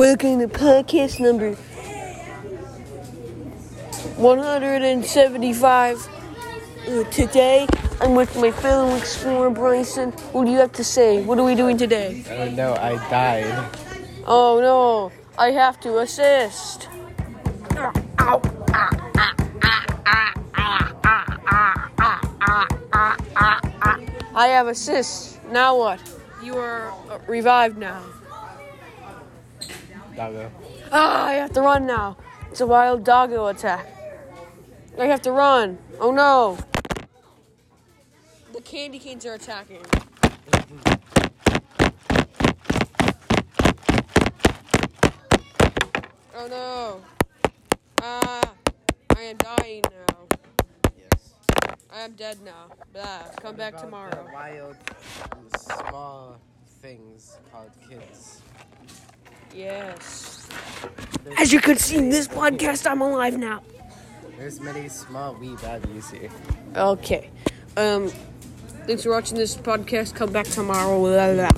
Welcome to podcast number 175. Uh, today, I'm with my fellow explorer, Bryson. What do you have to say? What are we doing today? Oh no, I died. Oh no, I have to assist. I have assist. Now what? You are revived now. Doggo. Ah, I have to run now. It's a wild doggo attack. I have to run. Oh no. The candy canes are attacking. Oh no. Ah, I am dying now. Yes. I am dead now. Blah. Come back About tomorrow. The wild, small things called kids. Yes. As you can see in this podcast, I'm alive now. there's many small wee babies here. Okay. Um, thanks for watching this podcast. Come back tomorrow. Blah, blah.